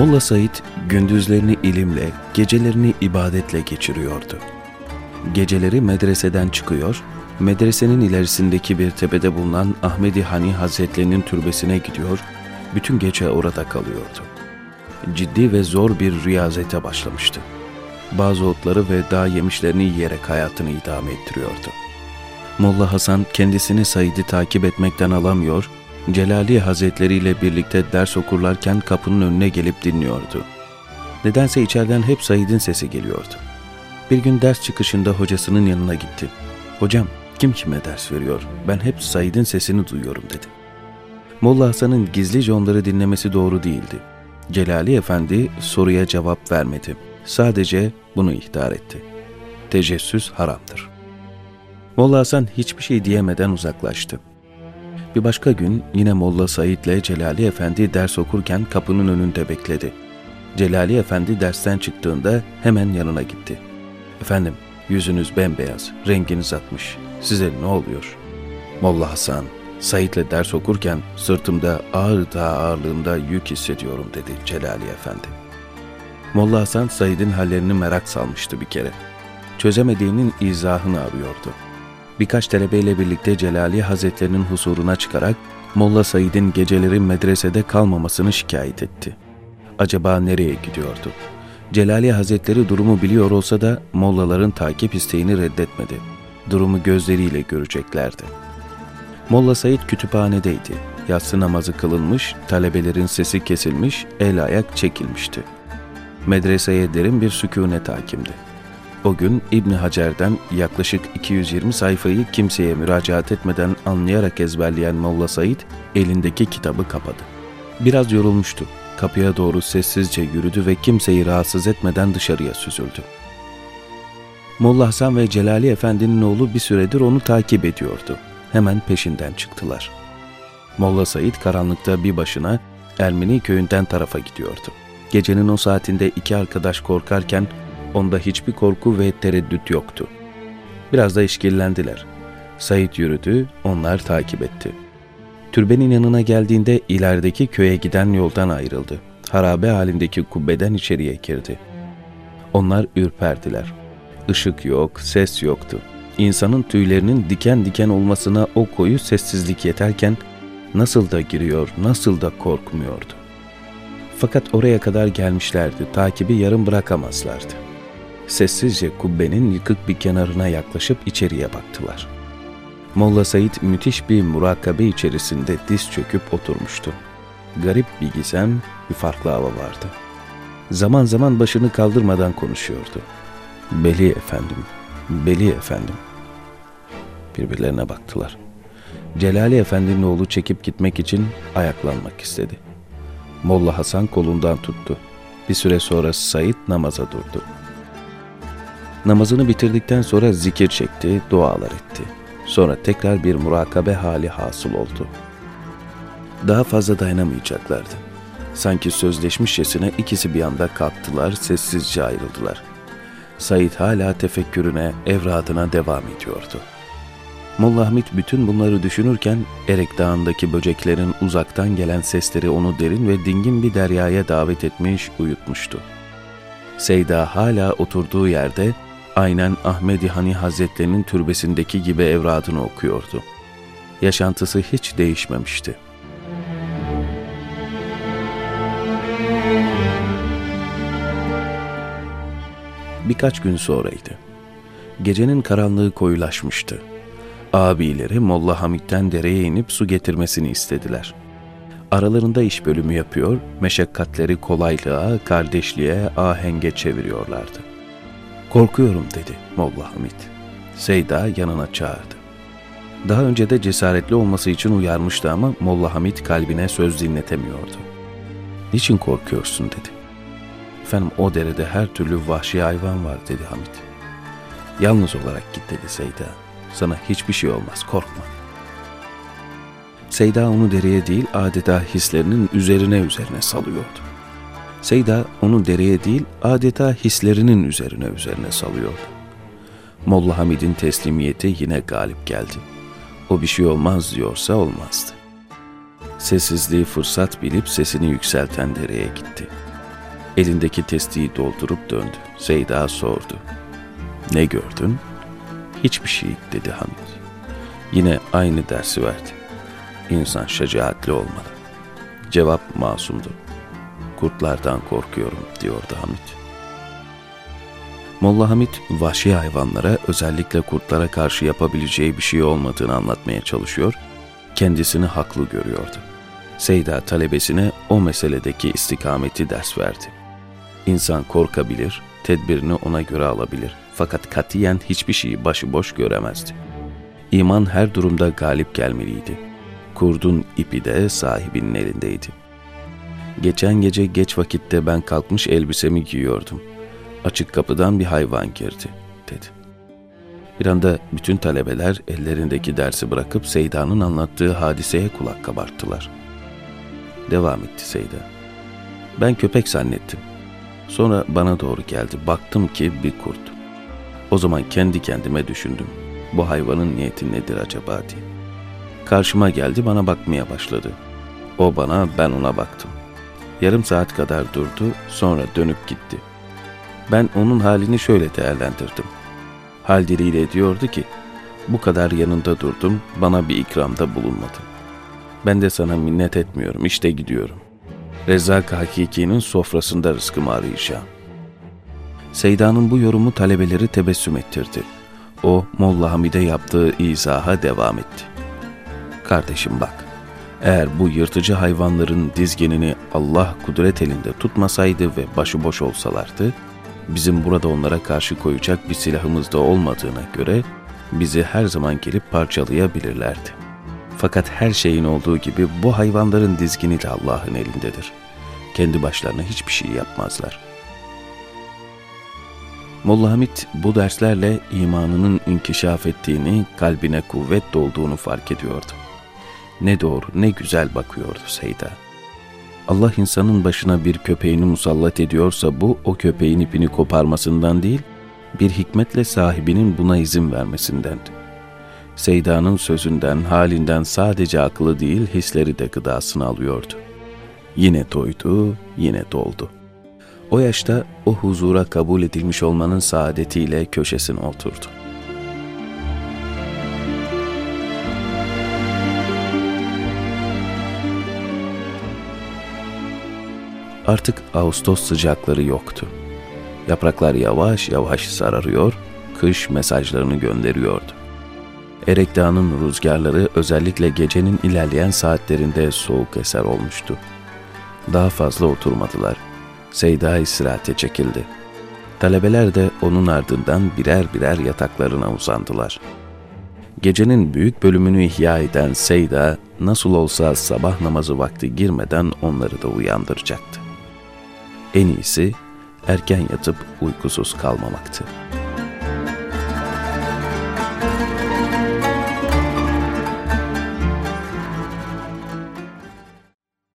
Molla Said gündüzlerini ilimle, gecelerini ibadetle geçiriyordu. Geceleri medreseden çıkıyor, medresenin ilerisindeki bir tepede bulunan Ahmedi Hani Hazretlerinin türbesine gidiyor, bütün gece orada kalıyordu. Ciddi ve zor bir riyazete başlamıştı. Bazı otları ve dağ yemişlerini yiyerek hayatını idame ettiriyordu. Molla Hasan kendisini Said'i takip etmekten alamıyor, Celali Hazretleri ile birlikte ders okurlarken kapının önüne gelip dinliyordu. Nedense içeriden hep Said'in sesi geliyordu. Bir gün ders çıkışında hocasının yanına gitti. Hocam kim kime ders veriyor? Ben hep Said'in sesini duyuyorum dedi. Molla Hasan'ın gizlice onları dinlemesi doğru değildi. Celali Efendi soruya cevap vermedi. Sadece bunu ihtar etti. Tecessüs haramdır. Molla Hasan hiçbir şey diyemeden uzaklaştı. Bir başka gün yine Molla Said ile Celali Efendi ders okurken kapının önünde bekledi. Celali Efendi dersten çıktığında hemen yanına gitti. Efendim, yüzünüz bembeyaz, renginiz atmış. Size ne oluyor? Molla Hasan, Said'le ders okurken sırtımda ağır dağ ağırlığında yük hissediyorum dedi Celali Efendi. Molla Hasan Said'in hallerini merak salmıştı bir kere. Çözemediğinin izahını arıyordu birkaç talebeyle birlikte Celali Hazretlerinin huzuruna çıkarak Molla Said'in geceleri medresede kalmamasını şikayet etti. Acaba nereye gidiyordu? Celali Hazretleri durumu biliyor olsa da mollaların takip isteğini reddetmedi. Durumu gözleriyle göreceklerdi. Molla Said kütüphanedeydi. Yatsı namazı kılınmış, talebelerin sesi kesilmiş, el ayak çekilmişti. Medreseye derin bir sükunet hakimdi. O gün İbni Hacer'den yaklaşık 220 sayfayı kimseye müracaat etmeden anlayarak ezberleyen Molla Said elindeki kitabı kapadı. Biraz yorulmuştu. Kapıya doğru sessizce yürüdü ve kimseyi rahatsız etmeden dışarıya süzüldü. Molla Hasan ve Celali Efendi'nin oğlu bir süredir onu takip ediyordu. Hemen peşinden çıktılar. Molla Said karanlıkta bir başına Ermeni köyünden tarafa gidiyordu. Gecenin o saatinde iki arkadaş korkarken Onda hiçbir korku ve tereddüt yoktu. Biraz da işkillendiler. Said yürüdü, onlar takip etti. Türbenin yanına geldiğinde ilerideki köye giden yoldan ayrıldı. Harabe halindeki kubbeden içeriye girdi. Onlar ürperdiler. Işık yok, ses yoktu. İnsanın tüylerinin diken diken olmasına o koyu sessizlik yeterken nasıl da giriyor, nasıl da korkmuyordu. Fakat oraya kadar gelmişlerdi, takibi yarım bırakamazlardı sessizce kubbenin yıkık bir kenarına yaklaşıp içeriye baktılar. Molla Said müthiş bir murakabe içerisinde diz çöküp oturmuştu. Garip bir gizem, bir farklı hava vardı. Zaman zaman başını kaldırmadan konuşuyordu. Beli efendim, Beli efendim. Birbirlerine baktılar. Celali Efendi'nin oğlu çekip gitmek için ayaklanmak istedi. Molla Hasan kolundan tuttu. Bir süre sonra Said namaza durdu. Namazını bitirdikten sonra zikir çekti, dualar etti. Sonra tekrar bir murakabe hali hasıl oldu. Daha fazla dayanamayacaklardı. Sanki sözleşmişçesine ikisi bir anda kalktılar, sessizce ayrıldılar. Said hala tefekkürüne, evradına devam ediyordu. Molla Hamid bütün bunları düşünürken Erek Dağı'ndaki böceklerin uzaktan gelen sesleri onu derin ve dingin bir deryaya davet etmiş, uyutmuştu. Seyda hala oturduğu yerde aynen Ahmedi Hani Hazretlerinin türbesindeki gibi evradını okuyordu. Yaşantısı hiç değişmemişti. Birkaç gün sonraydı. Gecenin karanlığı koyulaşmıştı. Abileri Molla Hamid'den dereye inip su getirmesini istediler. Aralarında iş bölümü yapıyor, meşakkatleri kolaylığa, kardeşliğe, ahenge çeviriyorlardı. Korkuyorum dedi Molla Hamid. Seyda yanına çağırdı. Daha önce de cesaretli olması için uyarmıştı ama Molla Hamid kalbine söz dinletemiyordu. Niçin korkuyorsun dedi. Efendim o derede her türlü vahşi hayvan var dedi Hamid. Yalnız olarak git dedi Seyda. Sana hiçbir şey olmaz korkma. Seyda onu dereye değil adeta hislerinin üzerine üzerine salıyordu. Seyda onu dereye değil adeta hislerinin üzerine üzerine salıyordu. Molla Hamid'in teslimiyeti yine galip geldi. O bir şey olmaz diyorsa olmazdı. Sessizliği fırsat bilip sesini yükselten dereye gitti. Elindeki testiyi doldurup döndü. Seyda sordu. Ne gördün? Hiçbir şey dedi Hamit. Yine aynı dersi verdi. İnsan şecaatli olmalı. Cevap masumdu. Kurtlardan korkuyorum diyordu Hamit. Molla Hamit vahşi hayvanlara özellikle kurtlara karşı yapabileceği bir şey olmadığını anlatmaya çalışıyor, kendisini haklı görüyordu. Seyda talebesine o meseledeki istikameti ders verdi. İnsan korkabilir, tedbirini ona göre alabilir fakat katiyen hiçbir şeyi başıboş göremezdi. İman her durumda galip gelmeliydi. Kurdun ipi de sahibinin elindeydi. Geçen gece geç vakitte ben kalkmış elbisemi giyiyordum. Açık kapıdan bir hayvan girdi, dedi. Bir anda bütün talebeler ellerindeki dersi bırakıp Seyda'nın anlattığı hadiseye kulak kabarttılar. Devam etti Seyda. Ben köpek zannettim. Sonra bana doğru geldi. Baktım ki bir kurt. O zaman kendi kendime düşündüm. Bu hayvanın niyeti nedir acaba diye. Karşıma geldi bana bakmaya başladı. O bana ben ona baktım. Yarım saat kadar durdu sonra dönüp gitti. Ben onun halini şöyle değerlendirdim. Hal diliyle diyordu ki bu kadar yanında durdum bana bir ikramda bulunmadın. Ben de sana minnet etmiyorum işte gidiyorum. Rezzak Hakiki'nin sofrasında rızkımı arayacağım. Seyda'nın bu yorumu talebeleri tebessüm ettirdi. O Molla Hamid'e yaptığı izaha devam etti. Kardeşim bak, eğer bu yırtıcı hayvanların dizgenini Allah kudret elinde tutmasaydı ve başıboş olsalardı, bizim burada onlara karşı koyacak bir silahımız da olmadığına göre bizi her zaman gelip parçalayabilirlerdi. Fakat her şeyin olduğu gibi bu hayvanların dizgini de Allah'ın elindedir. Kendi başlarına hiçbir şey yapmazlar.'' Molla Hamit bu derslerle imanının inkişaf ettiğini, kalbine kuvvet dolduğunu fark ediyordu. Ne doğru, ne güzel bakıyordu Seyda. Allah insanın başına bir köpeğini musallat ediyorsa bu o köpeğin ipini koparmasından değil, bir hikmetle sahibinin buna izin vermesindendi. Seyda'nın sözünden, halinden sadece aklı değil hisleri de gıdasını alıyordu. Yine doydu, yine doldu.'' O yaşta o huzura kabul edilmiş olmanın saadetiyle köşesine oturdu. Artık Ağustos sıcakları yoktu. Yapraklar yavaş yavaş sararıyor, kış mesajlarını gönderiyordu. Erek rüzgarları özellikle gecenin ilerleyen saatlerinde soğuk eser olmuştu. Daha fazla oturmadılar. Seyda istirahate çekildi. Talebeler de onun ardından birer birer yataklarına uzandılar. Gecenin büyük bölümünü ihya eden Seyda nasıl olsa sabah namazı vakti girmeden onları da uyandıracaktı. En iyisi erken yatıp uykusuz kalmamaktı.''